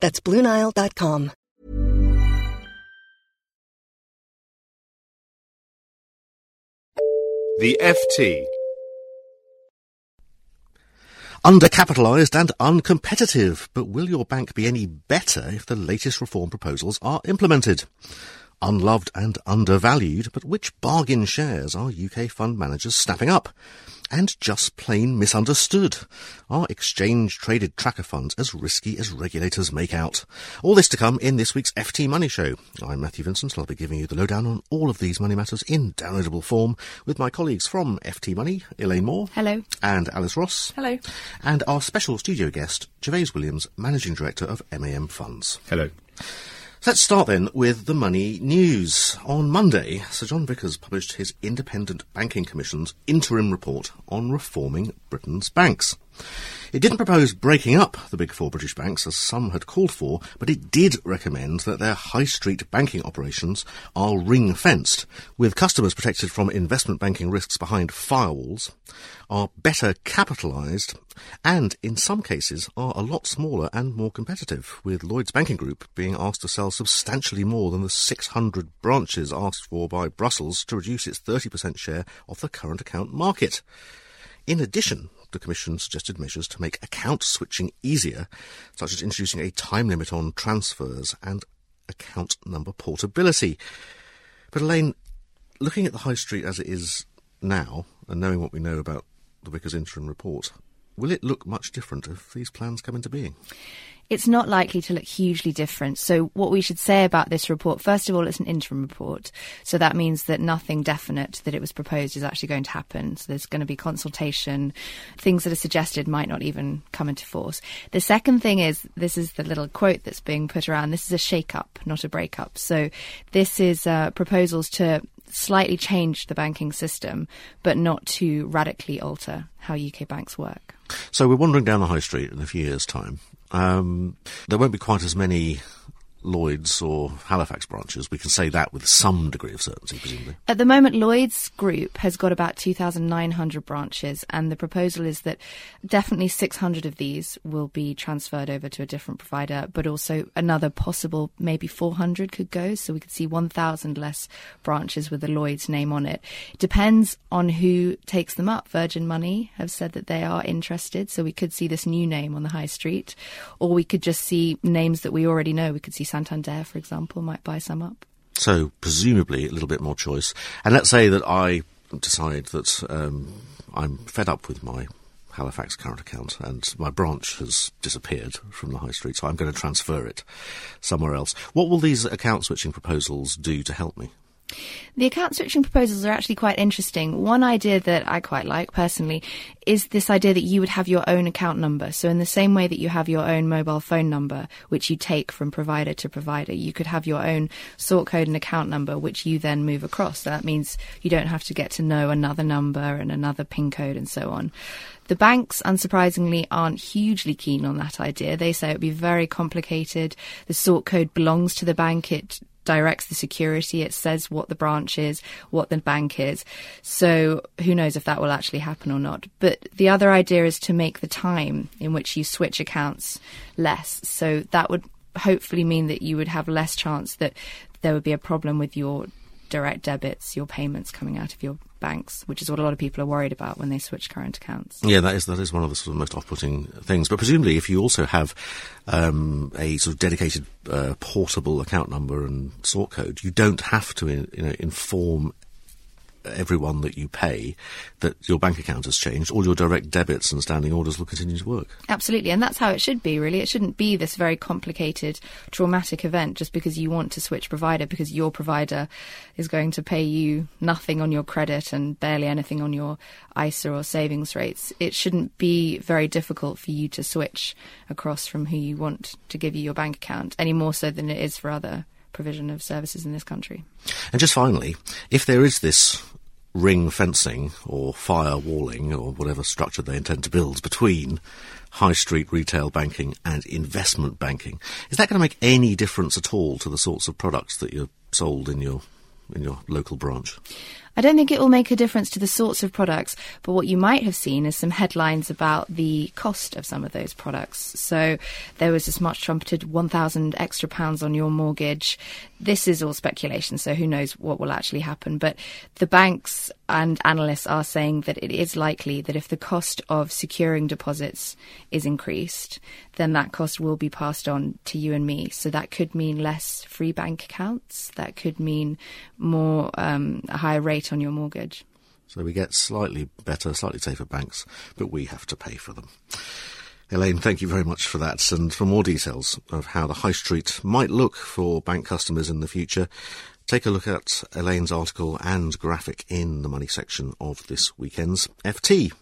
That's BlueNile.com. The FT. Undercapitalised and uncompetitive, but will your bank be any better if the latest reform proposals are implemented? Unloved and undervalued, but which bargain shares are UK fund managers snapping up? And just plain misunderstood. Are exchange-traded tracker funds as risky as regulators make out? All this to come in this week's FT Money Show. I'm Matthew Vincent, and I'll be giving you the lowdown on all of these money matters in downloadable form with my colleagues from FT Money, Elaine Moore. Hello. And Alice Ross. Hello. And our special studio guest, Gervase Williams, Managing Director of MAM Funds. Hello. Let's start then with the money news. On Monday, Sir John Vickers published his Independent Banking Commission's interim report on reforming Britain's banks. It didn't propose breaking up the big four British banks as some had called for, but it did recommend that their high street banking operations are ring fenced, with customers protected from investment banking risks behind firewalls, are better capitalised, and in some cases are a lot smaller and more competitive, with Lloyds Banking Group being asked to sell substantially more than the 600 branches asked for by Brussels to reduce its 30% share of the current account market. In addition, the Commission suggested measures to make account switching easier, such as introducing a time limit on transfers and account number portability. But Elaine, looking at the high street as it is now, and knowing what we know about the Vickers interim report, will it look much different if these plans come into being? It's not likely to look hugely different. So, what we should say about this report, first of all, it's an interim report. So, that means that nothing definite that it was proposed is actually going to happen. So, there's going to be consultation. Things that are suggested might not even come into force. The second thing is this is the little quote that's being put around this is a shake up, not a break up. So, this is uh, proposals to slightly change the banking system, but not to radically alter how UK banks work. So we're wandering down the high street in a few years' time. Um, there won't be quite as many Lloyds or Halifax branches. We can say that with some degree of certainty, presumably. At the moment, Lloyds Group has got about 2,900 branches, and the proposal is that definitely 600 of these will be transferred over to a different provider, but also another possible maybe 400 could go. So we could see 1,000 less branches with the Lloyds name on it. It depends on who takes them up. Virgin Money have said that they are interested, so we could see this new name on the high street, or we could just see names that we already know. We could see Santander, for example, might buy some up. So presumably a little bit more choice. And let's say that I decide that um, I'm fed up with my Halifax current account and my branch has disappeared from the high street, so I'm going to transfer it somewhere else. What will these account switching proposals do to help me? The account switching proposals are actually quite interesting. One idea that I quite like personally is this idea that you would have your own account number. So, in the same way that you have your own mobile phone number, which you take from provider to provider, you could have your own sort code and account number, which you then move across. So that means you don't have to get to know another number and another PIN code and so on. The banks, unsurprisingly, aren't hugely keen on that idea. They say it would be very complicated. The sort code belongs to the bank. It directs the security. It says what the branch is, what the bank is. So who knows if that will actually happen or not. But the other idea is to make the time in which you switch accounts less. So that would hopefully mean that you would have less chance that there would be a problem with your direct debits, your payments coming out of your banks, which is what a lot of people are worried about when they switch current accounts. Yeah, that is that is one of the sort of most off-putting things. But presumably, if you also have um, a sort of dedicated uh, portable account number and sort code, you don't have to you know, inform everyone that you pay that your bank account has changed, all your direct debits and standing orders will continue to work. Absolutely, and that's how it should be, really. It shouldn't be this very complicated, traumatic event just because you want to switch provider because your provider is going to pay you nothing on your credit and barely anything on your ISA or savings rates. It shouldn't be very difficult for you to switch across from who you want to give you your bank account, any more so than it is for other provision of services in this country. And just finally, if there is this ring fencing or firewalling or whatever structure they intend to build between high street retail banking and investment banking. Is that going to make any difference at all to the sorts of products that you're sold in your in your local branch? I don't think it will make a difference to the sorts of products, but what you might have seen is some headlines about the cost of some of those products. So there was this much trumpeted 1,000 extra pounds on your mortgage. This is all speculation, so who knows what will actually happen. But the banks and analysts are saying that it is likely that if the cost of securing deposits is increased, then that cost will be passed on to you and me. So that could mean less free bank accounts. That could mean more um, a higher rate on your mortgage. So we get slightly better, slightly safer banks, but we have to pay for them. Elaine, thank you very much for that. And for more details of how the high street might look for bank customers in the future, take a look at Elaine's article and graphic in the money section of this weekend's FT.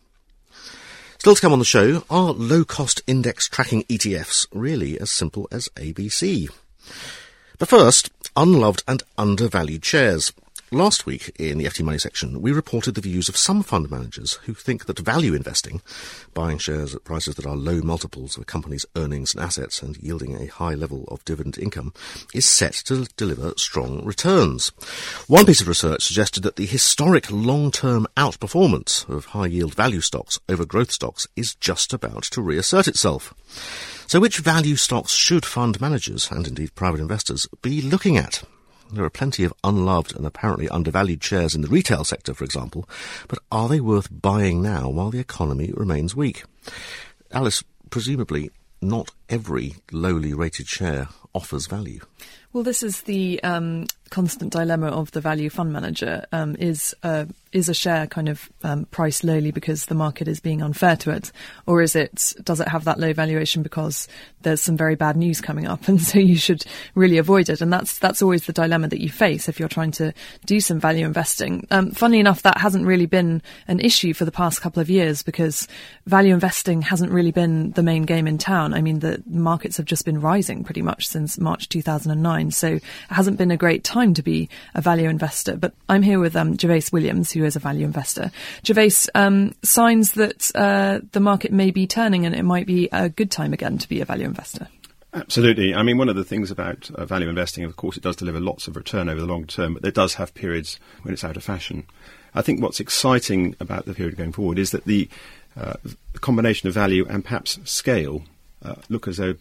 Still to come on the show, are low cost index tracking ETFs really as simple as ABC? But first, unloved and undervalued shares. Last week in the FT Money section, we reported the views of some fund managers who think that value investing, buying shares at prices that are low multiples of a company's earnings and assets and yielding a high level of dividend income, is set to deliver strong returns. One piece of research suggested that the historic long-term outperformance of high-yield value stocks over growth stocks is just about to reassert itself. So which value stocks should fund managers, and indeed private investors, be looking at? There are plenty of unloved and apparently undervalued shares in the retail sector, for example, but are they worth buying now while the economy remains weak? Alice, presumably not every lowly rated share offers value. Well, this is the um, constant dilemma of the value fund manager. Um, is uh, is a share kind of um, priced lowly because the market is being unfair to it, or is it does it have that low valuation because there's some very bad news coming up, and so you should really avoid it? And that's that's always the dilemma that you face if you're trying to do some value investing. Um, funnily enough, that hasn't really been an issue for the past couple of years because value investing hasn't really been the main game in town. I mean, the markets have just been rising pretty much since March 2009, so it hasn't been a great time time to be a value investor. But I'm here with um, Gervase Williams, who is a value investor. Gervase, um, signs that uh, the market may be turning and it might be a good time again to be a value investor. Absolutely. I mean, one of the things about uh, value investing, of course, it does deliver lots of return over the long term, but it does have periods when it's out of fashion. I think what's exciting about the period going forward is that the, uh, the combination of value and perhaps scale uh, look as though,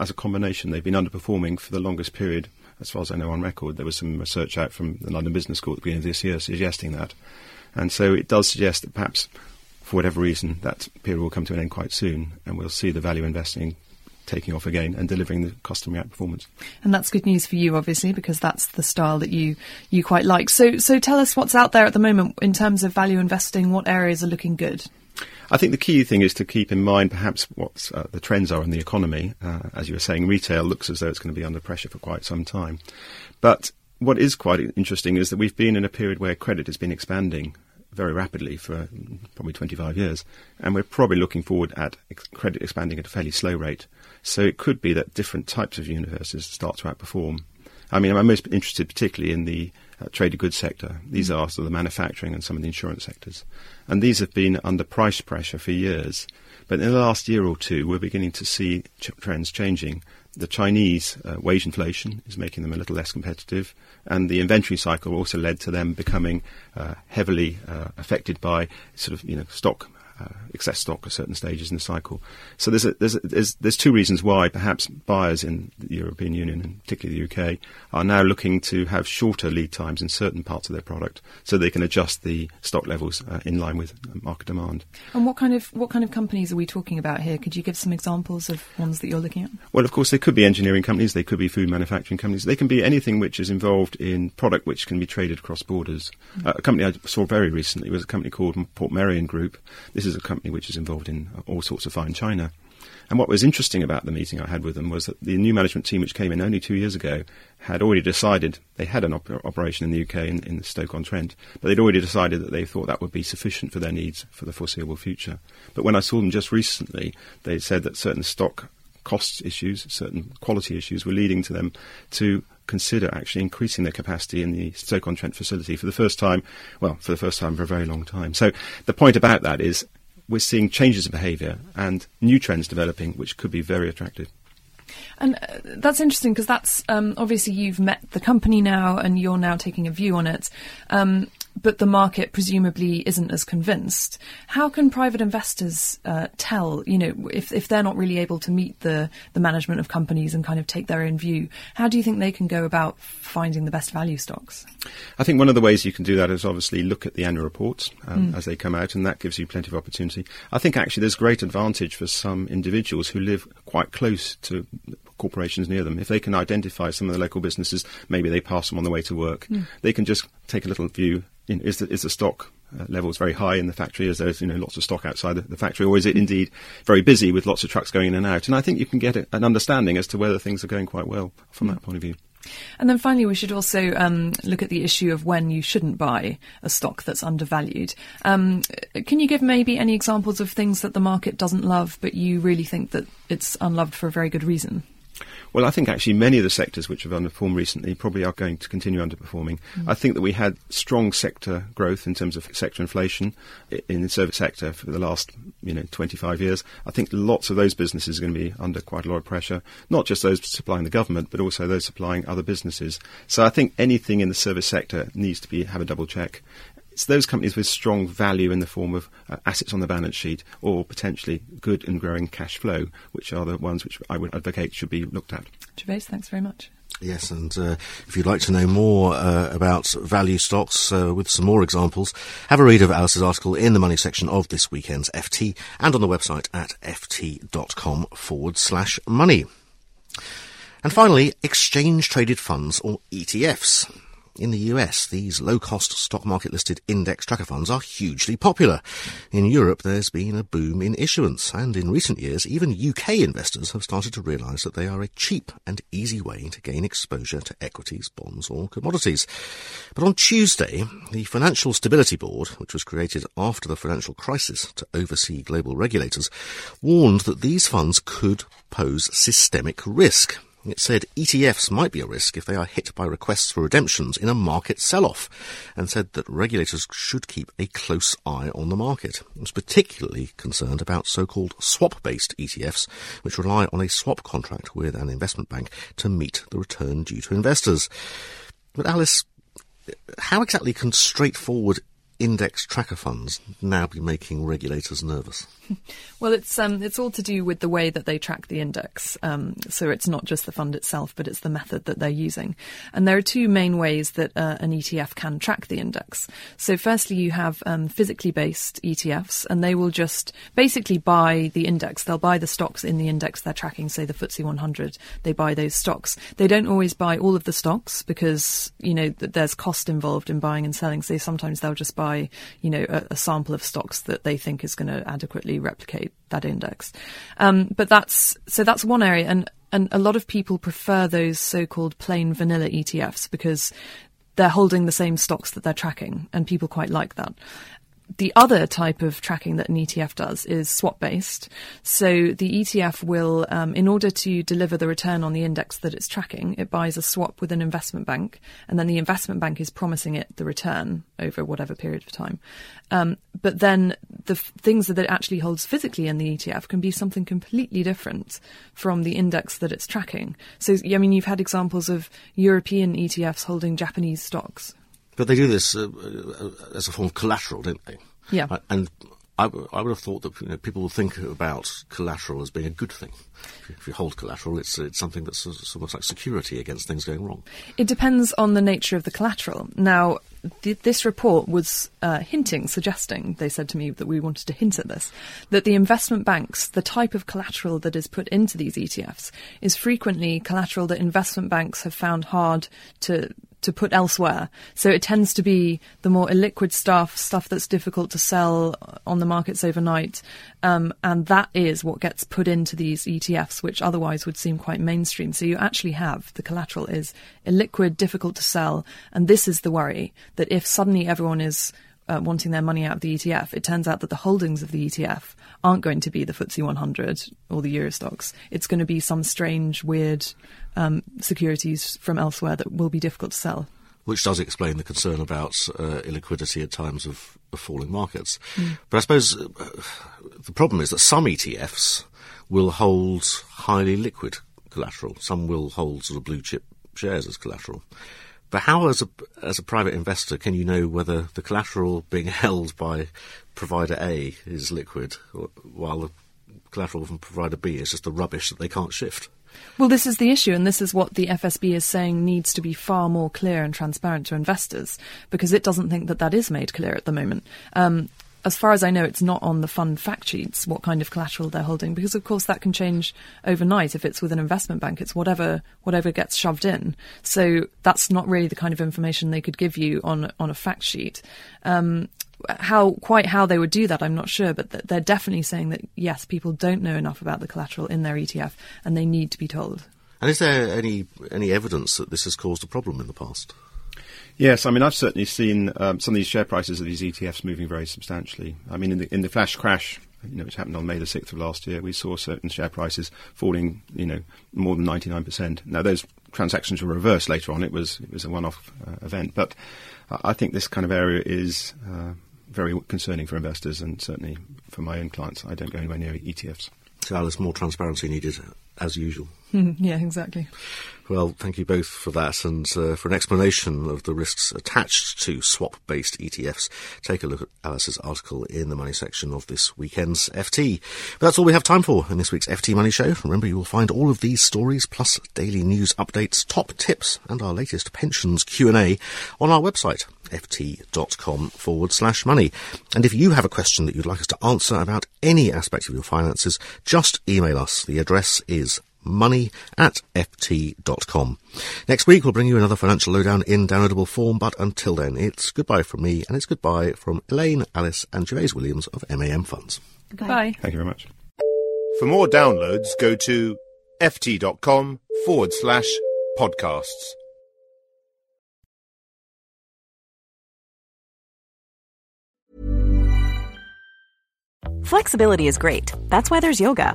as a combination, they've been underperforming for the longest period as far as I know on record. There was some research out from the London Business School at the beginning of this year suggesting that. And so it does suggest that perhaps, for whatever reason, that period will come to an end quite soon, and we'll see the value investing taking off again and delivering the customary outperformance. And that's good news for you, obviously, because that's the style that you you quite like. So, so tell us what's out there at the moment in terms of value investing. What areas are looking good? I think the key thing is to keep in mind perhaps what uh, the trends are in the economy. Uh, as you were saying, retail looks as though it's going to be under pressure for quite some time. But what is quite interesting is that we've been in a period where credit has been expanding very rapidly for probably 25 years, and we're probably looking forward at ex- credit expanding at a fairly slow rate. So it could be that different types of universes start to outperform. I mean, I'm most interested particularly in the uh, traded goods sector. These are sort of the manufacturing and some of the insurance sectors. And these have been under price pressure for years. But in the last year or two, we're beginning to see ch- trends changing. The Chinese uh, wage inflation is making them a little less competitive, and the inventory cycle also led to them becoming uh, heavily uh, affected by sort of you know stock excess stock at certain stages in the cycle. So there's, a, there's, a, there's, there's two reasons why perhaps buyers in the European Union and particularly the UK are now looking to have shorter lead times in certain parts of their product so they can adjust the stock levels uh, in line with market demand. And what kind of what kind of companies are we talking about here? Could you give some examples of ones that you're looking at? Well, of course, they could be engineering companies, they could be food manufacturing companies, they can be anything which is involved in product which can be traded across borders. Mm. Uh, a company I saw very recently was a company called Portmeirion Group. This is a company which is involved in all sorts of fine china. And what was interesting about the meeting I had with them was that the new management team, which came in only two years ago, had already decided they had an op- operation in the UK in, in Stoke-on-Trent, but they'd already decided that they thought that would be sufficient for their needs for the foreseeable future. But when I saw them just recently, they said that certain stock cost issues, certain quality issues, were leading to them to consider actually increasing their capacity in the Stoke-on-Trent facility for the first time, well, for the first time for a very long time. So the point about that is we're seeing changes in behaviour and new trends developing, which could be very attractive. And uh, that's interesting because that's um, obviously you've met the company now and you're now taking a view on it. Um, but the market presumably isn't as convinced. How can private investors uh, tell, you know, if, if they're not really able to meet the, the management of companies and kind of take their own view, how do you think they can go about finding the best value stocks? I think one of the ways you can do that is obviously look at the annual reports um, mm. as they come out, and that gives you plenty of opportunity. I think actually there's great advantage for some individuals who live quite close to corporations near them. If they can identify some of the local businesses, maybe they pass them on the way to work, mm. they can just take a little view is the, is the stock uh, levels very high in the factory? Is there you know lots of stock outside the, the, factory, or is it indeed very busy with lots of trucks going in and out? And I think you can get a, an understanding as to whether things are going quite well from that point of view. And then finally, we should also um, look at the issue of when you shouldn't buy a stock that's undervalued. Um, can you give maybe any examples of things that the market doesn't love, but you really think that it's unloved for a very good reason? Well, I think actually many of the sectors which have underperformed recently probably are going to continue underperforming. Mm. I think that we had strong sector growth in terms of sector inflation in the service sector for the last, you know, 25 years. I think lots of those businesses are going to be under quite a lot of pressure, not just those supplying the government, but also those supplying other businesses. So I think anything in the service sector needs to be have a double check it's those companies with strong value in the form of uh, assets on the balance sheet or potentially good and growing cash flow, which are the ones which I would advocate should be looked at. Gervase, thanks very much. Yes, and uh, if you'd like to know more uh, about value stocks uh, with some more examples, have a read of Alice's article in the money section of this weekend's FT and on the website at ft.com forward slash money. And finally, exchange traded funds or ETFs. In the US, these low-cost stock market listed index tracker funds are hugely popular. In Europe, there's been a boom in issuance, and in recent years, even UK investors have started to realise that they are a cheap and easy way to gain exposure to equities, bonds, or commodities. But on Tuesday, the Financial Stability Board, which was created after the financial crisis to oversee global regulators, warned that these funds could pose systemic risk. It said ETFs might be a risk if they are hit by requests for redemptions in a market sell-off, and said that regulators should keep a close eye on the market. It was particularly concerned about so-called swap-based ETFs, which rely on a swap contract with an investment bank to meet the return due to investors. But Alice, how exactly can straightforward index tracker funds now be making regulators nervous? Well, it's um, it's all to do with the way that they track the index. Um, so it's not just the fund itself, but it's the method that they're using. And there are two main ways that uh, an ETF can track the index. So firstly, you have um, physically based ETFs, and they will just basically buy the index. They'll buy the stocks in the index they're tracking, say the FTSE 100. They buy those stocks. They don't always buy all of the stocks because you know there's cost involved in buying and selling. So sometimes they'll just buy you know a, a sample of stocks that they think is going to adequately replicate that index. Um, but that's so that's one area, and and a lot of people prefer those so-called plain vanilla ETFs because they're holding the same stocks that they're tracking, and people quite like that. The other type of tracking that an ETF does is swap based. So the ETF will, um, in order to deliver the return on the index that it's tracking, it buys a swap with an investment bank, and then the investment bank is promising it the return over whatever period of time. Um, but then the f- things that it actually holds physically in the ETF can be something completely different from the index that it's tracking. So, I mean, you've had examples of European ETFs holding Japanese stocks but they do this uh, uh, as a form of collateral, don't they? Yeah. And I, w- I would have thought that you know, people would think about collateral as being a good thing. If you, if you hold collateral, it's it's something that's almost like security against things going wrong. It depends on the nature of the collateral. Now, th- this report was uh, hinting, suggesting, they said to me that we wanted to hint at this, that the investment banks, the type of collateral that is put into these ETFs, is frequently collateral that investment banks have found hard to to put elsewhere. So it tends to be the more illiquid stuff, stuff that's difficult to sell on the markets overnight, um, and that is what gets put into these ETFs, which otherwise would seem quite mainstream. So you actually have the collateral is illiquid, difficult to sell, and this is the worry that if suddenly everyone is uh, wanting their money out of the ETF, it turns out that the holdings of the ETF aren't going to be the FTSE 100 or the Euro Stoxx. It's going to be some strange, weird um, securities from elsewhere that will be difficult to sell. Which does explain the concern about uh, illiquidity at times of, of falling markets. Mm. But I suppose uh, the problem is that some ETFs will hold highly liquid collateral. Some will hold sort of blue chip shares as collateral. But how, as a as a private investor, can you know whether the collateral being held by provider A is liquid, while the collateral from provider B is just the rubbish that they can't shift? Well, this is the issue, and this is what the FSB is saying needs to be far more clear and transparent to investors, because it doesn't think that that is made clear at the moment. Um, as far as I know, it's not on the fund fact sheets what kind of collateral they're holding, because of course that can change overnight. If it's with an investment bank, it's whatever whatever gets shoved in. So that's not really the kind of information they could give you on on a fact sheet. Um, how quite how they would do that, I'm not sure, but they're definitely saying that yes, people don't know enough about the collateral in their ETF, and they need to be told. And is there any any evidence that this has caused a problem in the past? Yes, I mean I've certainly seen um, some of these share prices of these ETFs moving very substantially. I mean in the in the flash crash, you know, which happened on May the sixth of last year, we saw certain share prices falling, you know, more than ninety nine percent. Now those transactions were reversed later on. It was it was a one off uh, event, but I think this kind of area is uh, very concerning for investors and certainly for my own clients. I don't go anywhere near ETFs. So Alice, more transparency needed as usual. Yeah, exactly. Well, thank you both for that and uh, for an explanation of the risks attached to swap based ETFs. Take a look at Alice's article in the money section of this weekend's FT. But that's all we have time for in this week's FT Money Show. Remember, you will find all of these stories plus daily news updates, top tips, and our latest pensions Q&A on our website, ft.com forward slash money. And if you have a question that you'd like us to answer about any aspect of your finances, just email us. The address is money at ft.com. Next week, we'll bring you another financial lowdown in downloadable form, but until then, it's goodbye from me and it's goodbye from Elaine, Alice, and Gervase Williams of MAM Funds. Goodbye. Thank you very much. For more downloads, go to ft.com forward slash podcasts. Flexibility is great. That's why there's yoga.